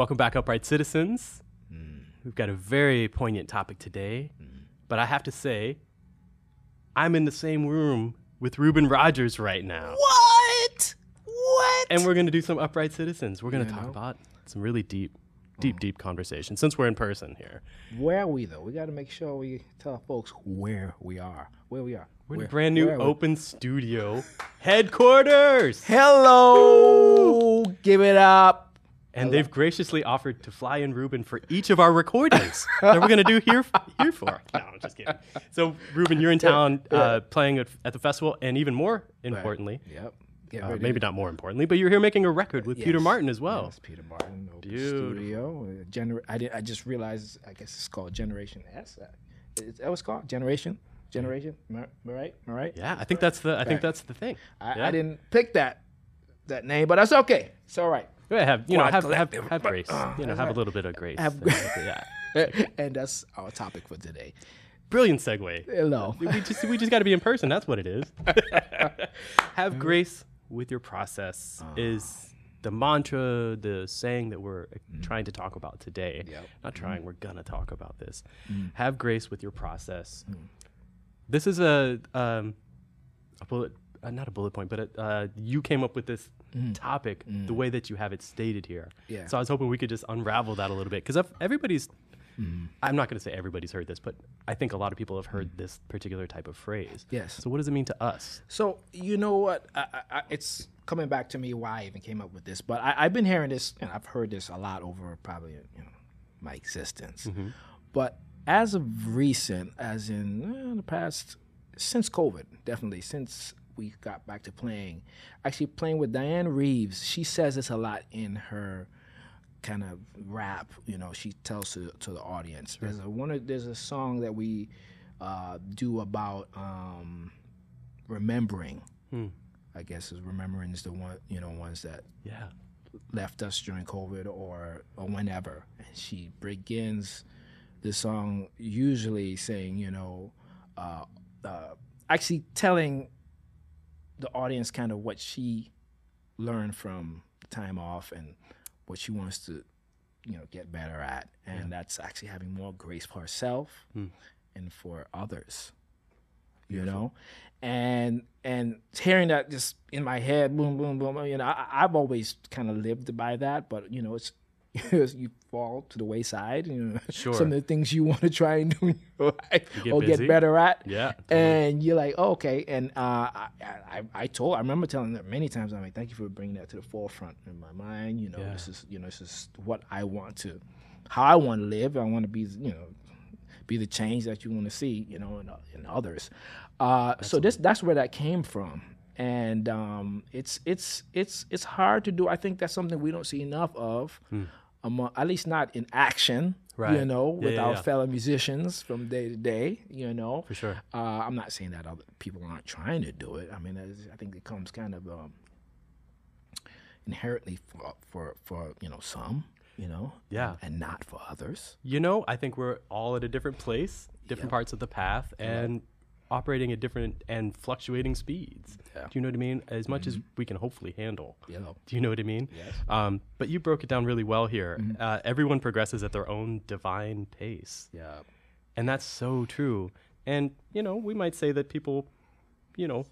Welcome back, Upright Citizens. Mm. We've got a very poignant topic today, mm. but I have to say, I'm in the same room with Ruben Rogers right now. What? What? And we're going to do some Upright Citizens. We're going to You talk know? about some really deep, oh. deep, deep conversation since we're in person here. where are we though? We got to make sure we tell folks where we are. Where we are. We're in a brand new where are we? open studio headquarters. Hello. Give it up. And they've graciously offered to fly in Ruben for each of our recordings that we're going to do here, here for. No, I'm just kidding. So, Ruben, you're in town uh, playing at, at the festival, and even more importantly, Yep. Uh, maybe not more importantly, but you're here making a record with Peter Martin as well. Yes, Peter Martin, Open Beautiful. Studio. uh, Gener- I, did, I just realized, I guess it's called Generation S. Uh, Is that it's called? Generation? Generation? Am I, right? Am I right? Yeah, I think that's the I think that's the thing. I, yeah. I didn't pick that that name, but that's okay. It's all right. Yeah, have you know have have, have grace. Uh, you know, have a little bit of grace. Have Uh, yeah, and that's our topic for today. brilliant segue. Hello. we just we just got to be in person. That's what it is. Have grace with your process is the mantra, the saying that we're trying to talk about today. Yep. Not trying, we're gonna talk about this. Have grace with your process. This is a um, a bullet, uh, not a bullet point, but a, uh, you came up with this topic the way that you have it stated here. Yeah. So I was hoping we could just unravel that a little bit because everybody's. I'm not going to say everybody's heard this, but I think a lot of people have heard this particular type of phrase. Yes. So what does it mean to us? So you know what? I, I, it's coming back to me why I even came up with this. But I, I've been hearing this, and I've heard this a lot over probably you know my existence. But as of recent, as in eh, the past, since COVID, definitely since we got back to playing, actually playing with Dianne Reeves, she says this a lot in her kind of rap. You know, she tells to to the audience. There's a one. of- There's a song that we uh, do about um, remembering. I guess is remembering is the one you know ones that Yeah. left us during COVID or or whenever. And she begins the song usually saying, you know, uh, uh, actually telling the audience kind of what she learned from time off and what she wants to, you know, get better at. And that's actually having more grace for herself hmm. and for others. You know, and and hearing that just in my head, boom, boom, boom. You know, I, I've always kind of lived by that, but you know, it's you fall to the wayside. You know, Sure. some of the things you want to try and do in your life get or busy. get better at. Yeah, and you're like, oh, okay. And uh, I, I, I told, I remember telling them many times. I'm like, thank you for bringing that to the forefront in my mind. You know, Yeah. this is, you know, this is what I want to, how I want to live. I want to be, you know, be the change that you want to see, you know, in, in others. Uh, so this that's where that came from, and um, it's it's it's it's hard to do. I think that's something we don't see enough of, among, at least not in action. You know, Yeah, with yeah, our yeah. fellow musicians from day to day. You know, For sure. uh, I'm not saying that other people aren't trying to do it. I mean, I think it comes kind of um, inherently for, for for you know some, you know, Yeah. and not for others. You know, I think we're all at a different place, different parts of the path, and operating at different and fluctuating speeds. Yeah. Do you know what I mean? As much as we can hopefully handle. Know. Do you know what I mean? Yes. Um, but you broke it down really well here. Uh, everyone progresses at their own divine pace. Yeah. And that's so true. And, you know, we might say that people, you know,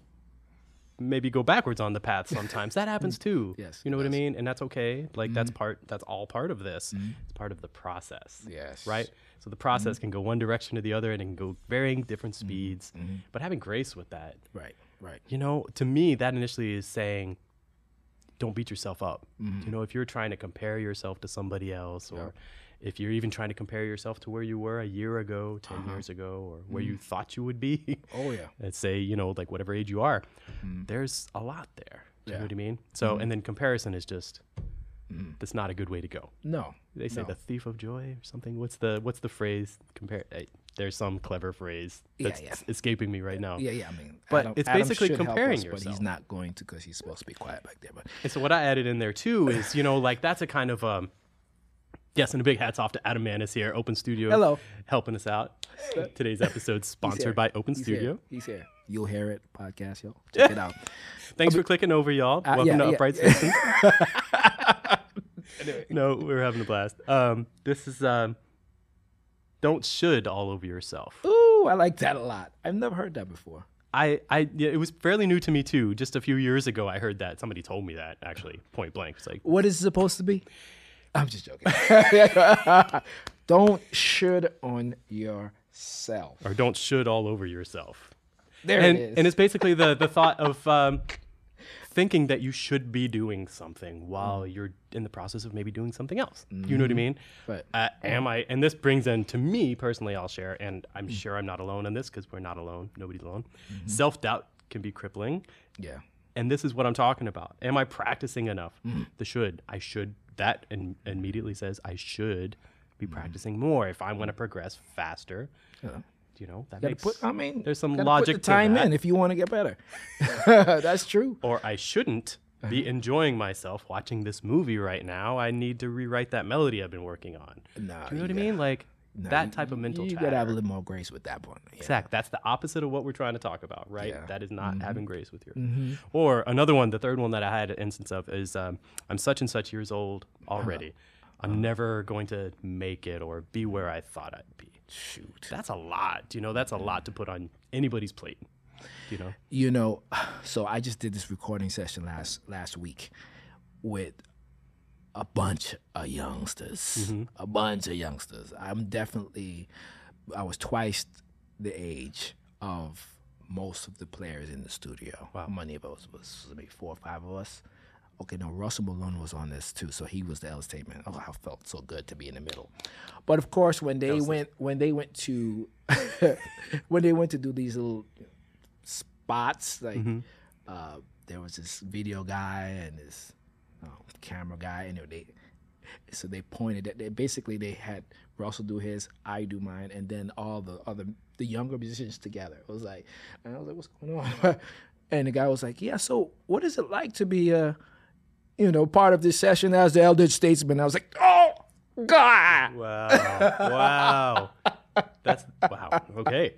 maybe go backwards on the path sometimes. that happens too. Yes, You know what I mean? And that's okay. Like that's part that's all part of this. It's part of the process. Yes. Right? So the process can go one direction or the other and it can go varying different speeds. Mm-hmm. But having grace with that, Right. Right. you know, to me, that initially is saying, don't beat yourself up. Mm-hmm. You know, if you're trying to compare yourself to somebody else, or if you're even trying to compare yourself to where you were a year ago, 10 Uh-huh. years ago, or where you thought you would be, Oh yeah. let's say, you know, like whatever age you are, there's a lot there. Do you know what I mean? So, and then comparison is just, that's not a good way to go. No. They say no. the thief of joy or something. What's the what's the phrase? Compare. eh, There's some clever phrase that's yeah. escaping me right now. Yeah, yeah. I mean, But Adam- it's basically comparing us, but he's not going to because he's supposed to be quiet back there. But And so what I added in there too is, you know, like that's a kind of um yes, and a big hats off to Adam Maness here, Open Studio. Hello. Helping us out. Today's episode sponsored by Open He's Studio. Here. He's here. You'll hear it. Podcast, yo. Check it out. Thanks for clicking over, y'all. Uh, Welcome yeah, to yeah. Upright Citizens. no, we're having a blast. Um, this is um, don't should all over yourself. Ooh, I like that a lot. I've never heard that before. I, I, yeah, it was fairly new to me too. Just a few years ago, I heard that somebody told me that actually, point blank. It's like, What is it supposed to be? I'm just joking. Don't should on yourself. or don't should all over yourself. There and it is. and it's basically the the thought of um, thinking that you should be doing something while Mm. you're in the process of maybe doing something else. You know what I mean? But- uh, am I? And this brings in to me personally. I'll share, and I'm Mm. sure I'm not alone in this because we're not alone. Nobody's alone. Mm-hmm. Self doubt can be crippling, yeah. And this is what I'm talking about. Am I practicing enough? Mm. The should. I should. That and immediately says I should be Mm. practicing more if I want to progress faster. Yeah. You know that Gotta makes. put, I mean, there's some logic Put to the time in if you want to get better. That's true. or I shouldn't be Uh-huh. enjoying myself watching this movie right now. I need to rewrite that melody I've been working on. Nah, Do you know what I mean? Like Nah, that type of mental You chatter. gotta have a little more grace with that one. Yeah. Exact. That's the opposite of what we're trying to talk about, right? Yeah. Mm-hmm. That is not having grace with your. Or another one, the third one that I had an instance of is um, I'm such and such years old already. I'm Uh-huh. never going to make it or be where I thought I'd be. Shoot. That's a lot. You know, that's a lot to put on anybody's plate. You know. You know, so I just did this recording session last last week with a bunch of youngsters. Mm-hmm. A bunch of youngsters. I'm definitely I was twice the age of most of the players in the studio. Wow. How many of us was maybe four or five of us? Okay, no, Russell Malone was on this too, so he was the L statement. Oh, I felt so good to be in the middle. But of course, when they went when they went to when they went to do these little spots, like uh, there was this video guy and this um, camera guy, and they so they pointed at they basically they had Russell do his, I do mine, and then all the other the younger musicians together. It was like, and I was like, what's going on? and the guy was like, yeah. So what is it like to be a, you know, part of this session as the elder statesman? I was like, oh God. Wow. wow. That's wow. Okay.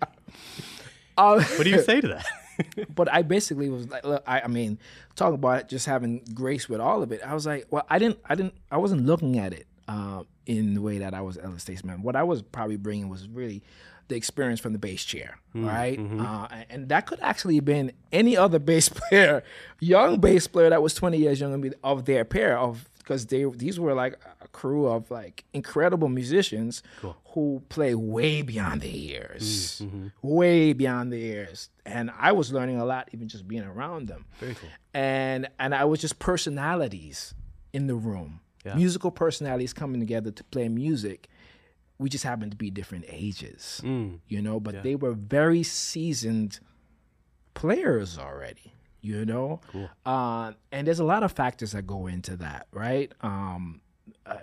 Um, What do you say to that? but I basically was like, look, I, I mean, talking about just having grace with all of it. I was like, well, I didn't, I didn't, I wasn't looking at it uh, in the way that I was elder statesman. What I was probably bringing was really the experience from the bass chair, right? Uh, and that could actually have been any other bass player, young bass player that was 20 years younger than me of their pair of because they these were like crew of like incredible musicians who play way beyond their years, way beyond their years. And I was learning a lot even just being around them. Very cool. And and I was just personalities in the room, Yeah. musical personalities coming together to play music. We just happened to be different ages, Mm. you know, but they were very seasoned players already, you know. Cool. Uh, and there's a lot of factors that go into that, right? Um, uh,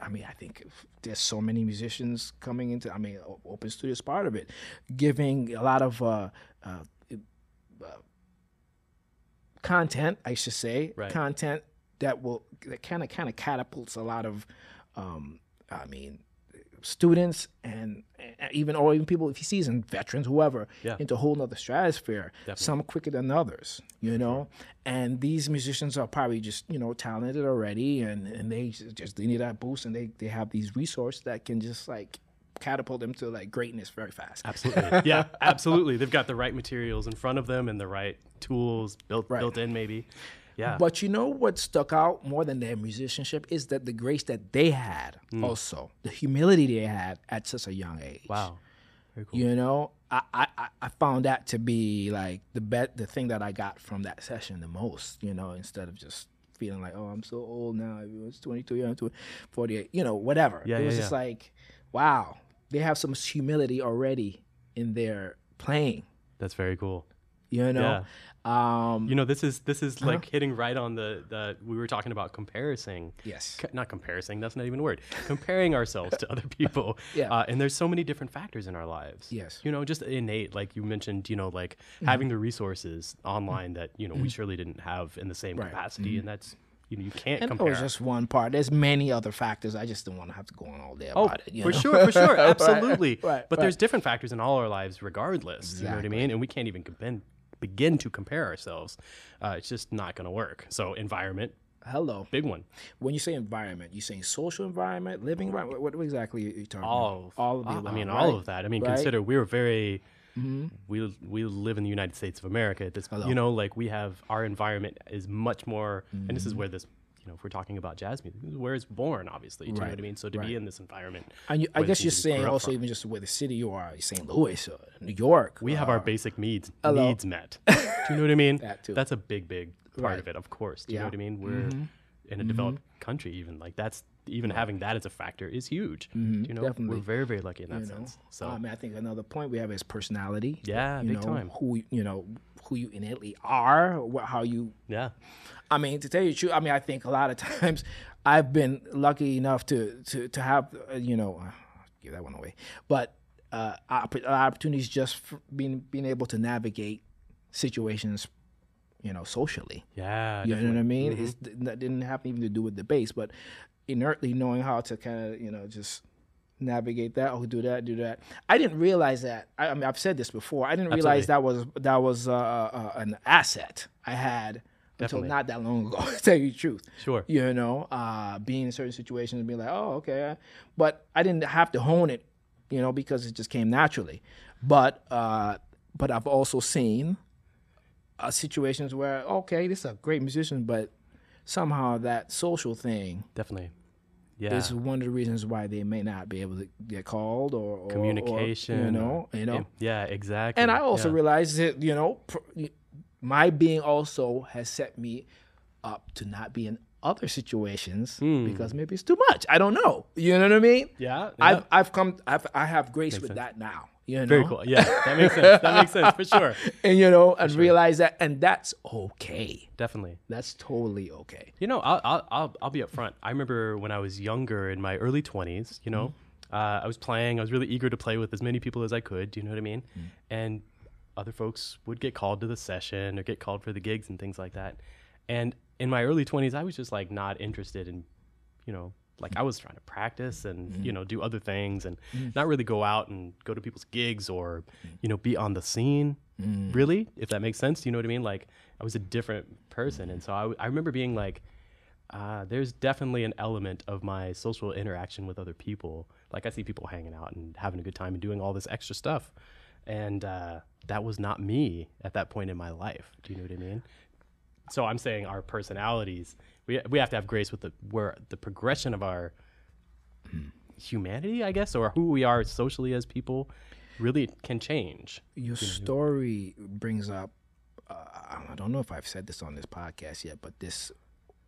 I mean, I think there's so many musicians coming into. I mean, Open Studio is part of it, giving a lot of uh, uh, uh, content, I should say, Right. content that will that kind of kind of catapults a lot of, um, I mean, students and, even or even people if he sees some veterans whoever Yeah. into a whole nother stratosphere some quicker than others you know and these musicians are probably just you know talented already and and they just, just they need that boost and they they have these resources that can just like catapult them to like greatness very fast Absolutely. Yeah, absolutely. They've got the right materials in front of them and the right tools built Right. built in maybe. Yeah. But you know what stuck out more than their musicianship is that the grace that they had mm. also, the humility they had at such a young age. wow. Very cool. You know, I, I, I- found that to be like the bet the thing that I got from that session the most, you know, instead of just feeling like, oh, I'm so old now. It's 22, yeah, I'm 48, you know, whatever. Yeah, it was yeah, just yeah. like, wow, they have some humility already in their playing, That's very cool. You know? Um, You know, this is this is Uh-huh. like hitting right on the the we were talking about comparing. yes. C- not comparing. That's not even a word. Comparing ourselves to other people. Yeah. Uh, and there's so many different factors in our lives. Yes. Mm-hmm. You know, just innate, like you mentioned. You know, like having the resources online that you know we surely didn't have in the same Right. Mm-hmm. capacity, and that's you know you can't And that compare. was just one part. There's many other factors. I just don't want to have to go on all day Oh, about it. you for know? sure, for sure, absolutely. right, but right. there's different factors in all our lives, regardless. You know what I mean? And we can't even compin- begin to compare ourselves. Uh, it's just not going to work. So environment, Hello. big one. When you say environment, you saying social environment, living environment? What, what exactly are you talking all about? All of the I mean, right? all of that. I mean, Right? Mm-hmm. consider we're very. We we live in the United States of America. At this, you know, like we have our environment is much more, and Mm-hmm. this is where this, you know, if we're talking about jazz music, where it's born. Obviously, do you know what I mean? So to right. be in this environment, And you, I guess you're saying also from, even just where the city you are, St. Louis, or New York. we have uh, our basic needs hello. needs met. do you know what I mean? That too. That's a big, big part Right. of it. Of course. Do you Yeah. Mm-hmm. know what I mean? We're in a developed country, even like that's even having that as a factor is huge. do you know? definitely. We're very, very lucky in that you know. sense. So I mean, I think another point we have is personality. Yeah, you big know, time. Who you know, who you innately are, what, how you yeah. I mean, to tell you the truth, I mean, I think a lot of times I've been lucky enough to to to have, uh, you know, uh, give that one away, but uh, opportunities just being being able to navigate situations, you know, socially. Yeah. You know what I mean? Mm-hmm. It's, that didn't have even to do with the bass, but inertly knowing how to kind of, you know, just navigate that or do that, do that. I didn't realize that. I, I mean, I've said this before. I didn't realize that was that was uh, uh, an asset I had Definitely. until not that long ago. to tell you the truth, Sure. you know, uh, being in certain situations and be like, oh, okay, but I didn't have to hone it, you know, because it just came naturally. But uh, but I've also seen uh, situations where okay, this is a great musician, but somehow that social thing Definitely. Yeah. is one of the reasons why they may not be able to get called or, or or, Communication. you know, you know. Yeah, exactly. And I also yeah. realized that you know, pr- my being also has set me up to not be in other situations Hmm. because maybe it's too much. I don't know. You know what I mean? Yeah, I've. I've come I've I have grace with that now. You know? Very cool. Yeah, that makes sense. That makes sense for sure. And you know, and realize that, and that's okay. Definitely. That's totally okay. You know, I'll, I'll, I'll, I'll be upfront. I remember when I was younger, in my early 20s, you know, Mm-hmm. uh, I was playing. I was really eager to play with as many people as I could. Do you know what I mean? Mm. And other folks would get called to the session or get called for the gigs and things like that. And in my early 20s, I was just like not interested in, you know, like I was trying to practice and, Mm-hmm. you know, do other things and not really go out and go to people's gigs or, Mm. you know, be on the scene really, if that makes sense. You know what I mean? Like I was a different person. And so I, w- I remember being like, uh, there's definitely an element of my social interaction with other people. Like I see people hanging out and having a good time and doing all this extra stuff. And uh, that was not me at that point in my life. Do you know what I mean? So I'm saying our personalities, we, we have to have grace with the where the progression of our humanity, I guess, or who we are socially as people really can change. Your story brings up. Uh, I don't know if I've said this on this podcast yet, but this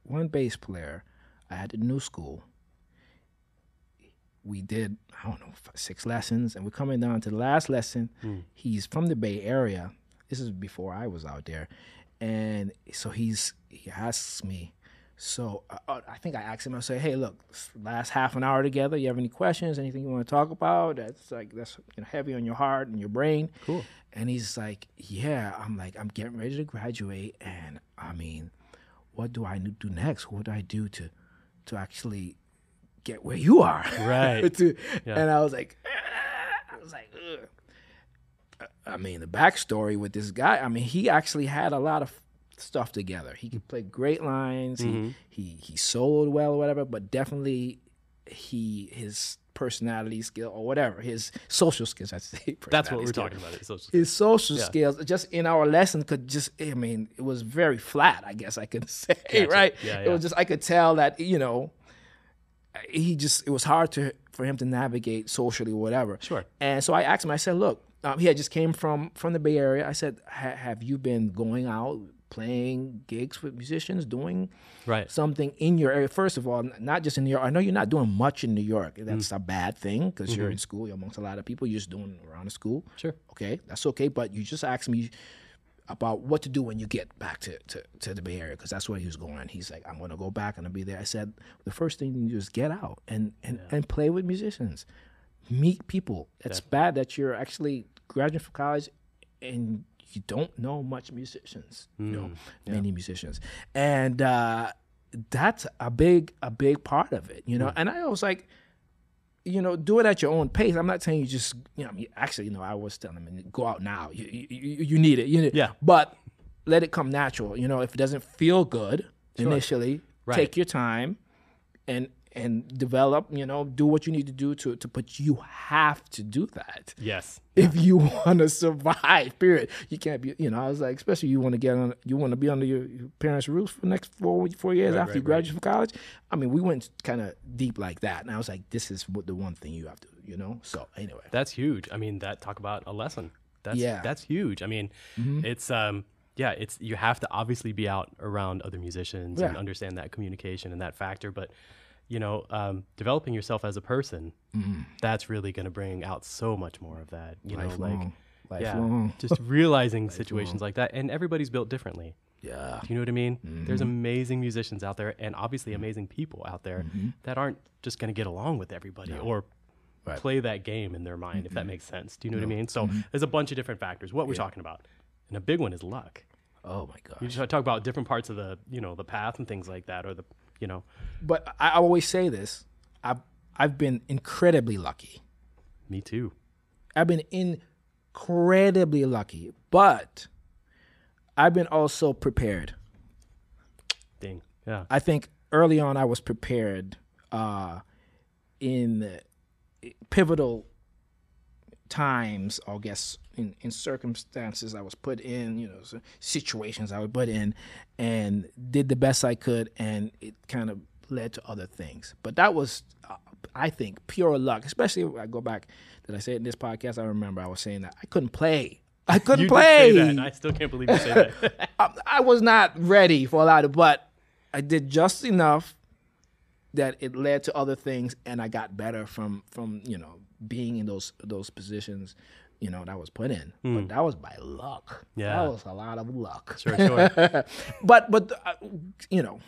one bass player I had in new school. We did I don't know f- six lessons, and we're coming down to the last lesson. He's from the Bay Area. This is before I was out there, and so he's he asks me. So uh, uh, I think I asked him. I say, "Hey, look, last half an hour together. You have any questions? Anything you want to talk about? That's like that's you know, heavy on your heart and your brain." Cool. And he's like, "Yeah." I'm like, "I'm getting ready to graduate, and I mean, what do I do next? What do I do to to actually get where you are?" Right. To- Yeah. And I was like, "Ah." I was like, Ugh. I mean, the backstory with this guy. I mean, he actually had a lot of stuff together. He could play great lines. Mm-hmm. He he he soloed well, or whatever. But definitely, he his personality skill or whatever his social skills. I say That's what we're skill. talking about. It's social His social Yeah. skills, just in our lesson, could just. I mean, it was very flat. I guess I could say, Gotcha. right? Yeah, It was just I could tell that you know. He just it was hard to for him to navigate socially, whatever. Sure. And so I asked him. I said, "Look, um, he had just came from from the Bay Area." I said, ha- "Have you been going out playing gigs with musicians, doing Right. something in your area? First of all, not just in New York. I know you're not doing much in New York. That's Mm. a bad thing because you're Mm-hmm. in school. You're amongst a lot of people. You're just doing around the school. Sure. Okay, that's okay. But you just asked me about what to do when you get back to, to, to the Bay Area because that's where he was going. He's like, I'm going to go back and I'll be there. I said, the first thing you do is get out and, and, and play with musicians, meet people. It's bad that you're actually graduating from college and you don't know much musicians, you know, many musicians. And uh, that's a big, a big part of it, you know. And I was like, you know, do it at your own pace. I'm not saying you just, you know, I mean, actually, you know, I was telling them, go out now. You, you, you need it. You need, Yeah. But let it come natural. You know, if it doesn't feel good initially, Right. take your time and and develop you know do what you need to do to to but you have to do that Yes. if you want to survive period you can't be you know i was like especially you want to get on you want to be under your, your parents roof for the next four four years after right, you right. graduate from college i mean we went kind of deep like that and i was like this is what the one thing you have to you know so anyway That's huge. I mean, that talk about a lesson. That's Yeah. that's huge. I mean, it's um yeah, it's you have to obviously be out around other musicians and understand that communication and that factor, but you know, um, developing yourself as a person, mm-hmm. that's really going to bring out so much more of that. You know, lifelong like yeah, lifelong just realizing situations like that, and everybody's built differently. yeah Do you know what I mean? There's mm-hmm. amazing musicians out there, and obviously amazing people out there mm-hmm. that aren't just going to get along with everybody or Right. play that game in their mind, if that makes sense. Do you know what I mean? So there's a bunch of different factors. What we're talking about, and a big one is luck. oh my god You just talk about different parts of the, you know, the path and things like that, or the, you know, but I, always say this i've i've been incredibly lucky me too. I've been incredibly lucky, but I've been also prepared. Ding. Yeah. I think early on I was prepared uh, in pivotal times, I guess, in, in circumstances I was put in, you know, situations I was put in, and did the best I could, and it kind of led to other things. But that was, uh, I think, pure luck. Especially if I go back. Did I say it in this podcast? I remember I was saying that I couldn't play. I couldn't You play. did say that, and I still can't believe you say that. I, I was not ready for a lot of, but I did just enough that it led to other things, and I got better from from you know being in those those positions, you know, that was put in. But that was by luck. Yeah. that was a lot of luck. sure, sure. But but uh, you know.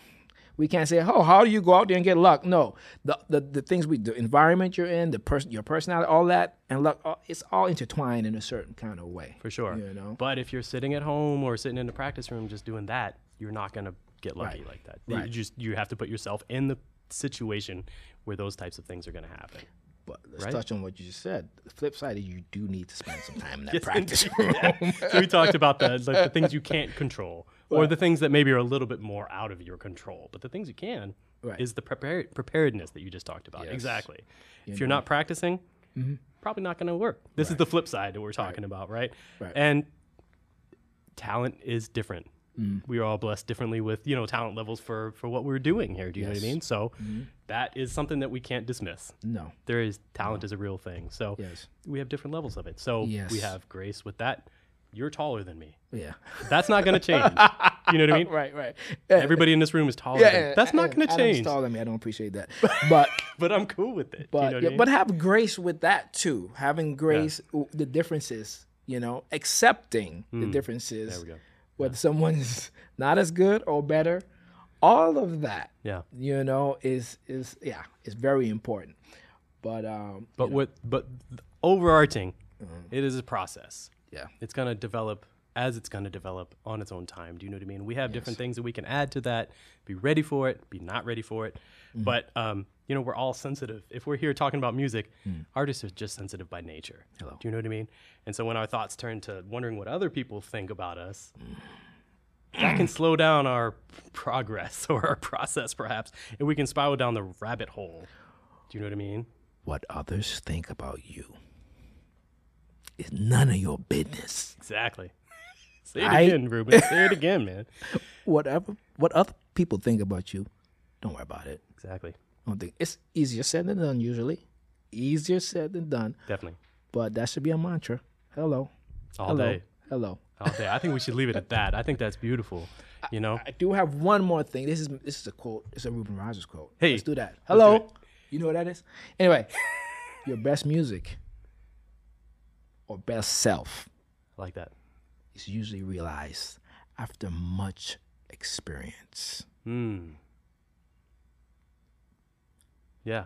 We can't say, "Oh, how do you go out there and get luck?" No, the the, the things we, the environment you're in, the person, your personality, all that, and luck, all- it's all intertwined in a certain kind of way. For sure. You know? But if you're sitting at home or sitting in the practice room just doing that, you're not going to get lucky Right. like that. You Right. just you have to put yourself in the situation where those types of things are going to happen. But let's Right? touch on what you just said. The flip side is you do need to spend some time in that Yes, practice room. Yeah. So we talked about the like the things you can't control, or the things that maybe are a little bit more out of your control. But the things you can Right. is the prepare- preparedness that you just talked about. Yes. Exactly. if you're not practicing, Mm-hmm. probably not going to work. This is the flip side that we're talking about, right? Right. And talent is different. Mm. We are all blessed differently with you know talent levels for for what we're doing here. Do you know what I mean? So Mm-hmm. that is something that we can't dismiss. no. There is talent is a real thing. So Yes. we have different levels of it. So we have grace with that. You're taller than me. Yeah. That's not going to change. you know what I mean? right. Right. Everybody in this room is taller. Yeah, than yeah, That's not going to change. taller than me. I don't appreciate that. But But I'm cool with it. but you know what yeah, I mean? but have grace with that too. Having grace, the differences. You know, accepting the differences. There we go. Whether someone's not as good or better, all of that. Yeah. You know, is is yeah, is very important. But um, But what? But overarching, Mm-hmm. it is a process. yeah. It's going to develop as it's going to develop on its own time. Do you know what I mean? We have different things that we can add to that. Be ready for it. Be not ready for it. Mm-hmm. But um, you know, we're all sensitive. If we're here talking about music, Mm. artists are just sensitive by nature. Hello. Do you know what I mean? And so when our thoughts turn to wondering what other people think about us, that can slow down our progress or our process, perhaps, and we can spiral down the rabbit hole. Do you know what I mean? What others think about you is none of your business. Exactly. Say it I- again, Ruben. Say it again, man. Whatever, what other people think about you, don't worry about it. Exactly. Don't think it's easier said than done. Usually, easier said than done. Definitely. But that should be a mantra. Hello, All hello, day. hello. All day. I think we should leave it at that. I think that's beautiful. You know? I do have one more thing. This is this is a quote. It's a Ruben Rogers quote. Hey, let's do that. Hello. it. you know what that is? Anyway, your best music or best self I like that. is usually realized after much experience. Hmm. Yeah.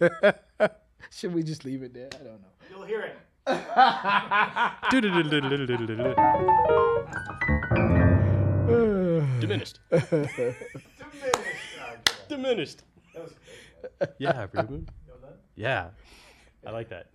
Should we just leave it there? I don't know. You'll hear it. Diminished. Diminished. Diminished. Yeah, Ruben. Yeah. I like that.